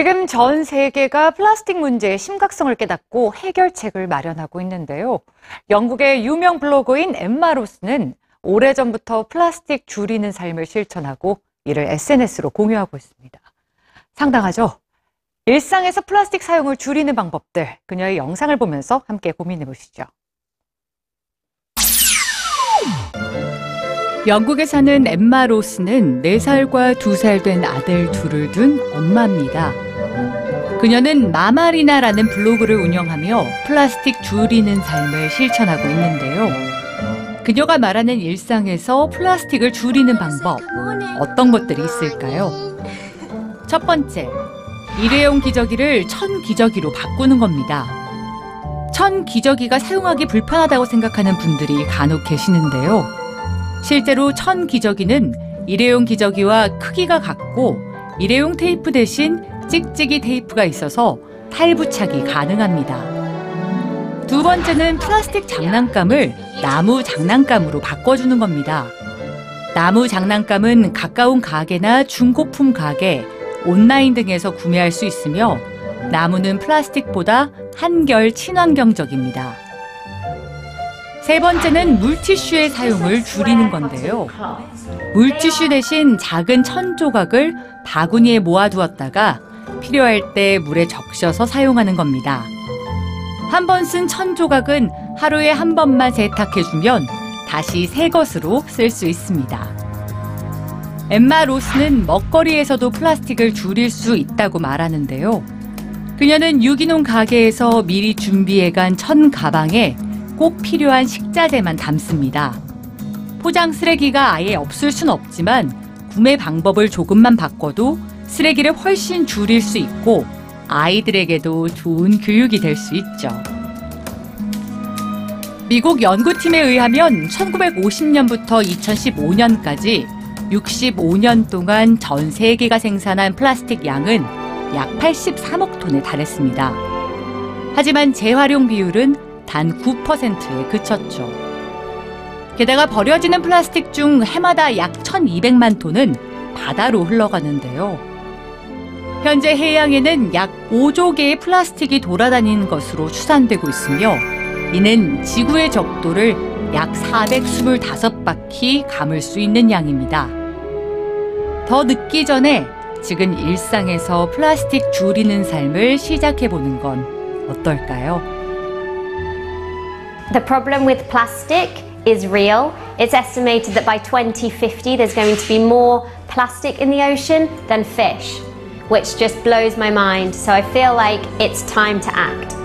지금 전 세계가 플라스틱 문제의 심각성을 깨닫고 해결책을 마련하고 있는데요. 영국의 유명 블로거인 엠마 로스는 오래전부터 플라스틱 줄이는 삶을 실천하고 이를 SNS로 공유하고 있습니다. 상당하죠? 일상에서 플라스틱 사용을 줄이는 방법들, 그녀의 영상을 보면서 함께 고민해 보시죠. 영국에 사는 엠마 로스는 4살과 2살 된 아들 둘을 둔 엄마입니다. 그녀는 마마리나라는 블로그를 운영하며 플라스틱 줄이는 삶을 실천하고 있는데요. 그녀가 말하는 일상에서 플라스틱을 줄이는 방법, 어떤 것들이 있을까요? 첫 번째, 일회용 기저귀를 천 기저귀로 바꾸는 겁니다. 천 기저귀가 사용하기 불편하다고 생각하는 분들이 간혹 계시는데요. 실제로 천 기저귀는 일회용 기저귀와 크기가 같고 일회용 테이프 대신 찍찍이 테이프가 있어서 탈부착이 가능합니다. 두 번째는 플라스틱 장난감을 나무 장난감으로 바꿔주는 겁니다. 나무 장난감은 가까운 가게나 중고품 가게, 온라인 등에서 구매할 수 있으며 나무는 플라스틱보다 한결 친환경적입니다. 세 번째는 물티슈의 사용을 줄이는 건데요. 물티슈 대신 작은 천 조각을 바구니에 모아두었다가 필요할 때 물에 적셔서 사용하는 겁니다. 한 번 쓴 천 조각은 하루에 한 번만 세탁해주면 다시 새 것으로 쓸 수 있습니다. 엠마 로스는 먹거리에서도 플라스틱을 줄일 수 있다고 말하는데요. 그녀는 유기농 가게에서 미리 준비해간 천 가방에 꼭 필요한 식자재만 담습니다. 포장 쓰레기가 아예 없을 순 없지만 구매 방법을 조금만 바꿔도 쓰레기를 훨씬 줄일 수 있고 아이들에게도 좋은 교육이 될 수 있죠. 미국 연구팀에 의하면 1950년부터 2015년까지 65년 동안 전 세계가 생산한 플라스틱 양은 약 83억 톤에 달했습니다. 하지만 재활용 비율은 단 9%에 그쳤죠. 게다가 버려지는 플라스틱 중 해마다 약 1,200만 톤은 바다로 흘러가는데요. 현재 해양에는 약 5조 개의 플라스틱이 돌아다니는 것으로 추산되고 있으며 이는 지구의 적도를 약 425바퀴 감을 수 있는 양입니다. 더 늦기 전에 지금 일상에서 플라스틱 줄이는 삶을 시작해 보는 건 어떨까요? The problem with plastic is real. It's estimated that by 2050 there's going to be more plastic in the ocean than fish, which just blows my mind. So I feel like it's time to act.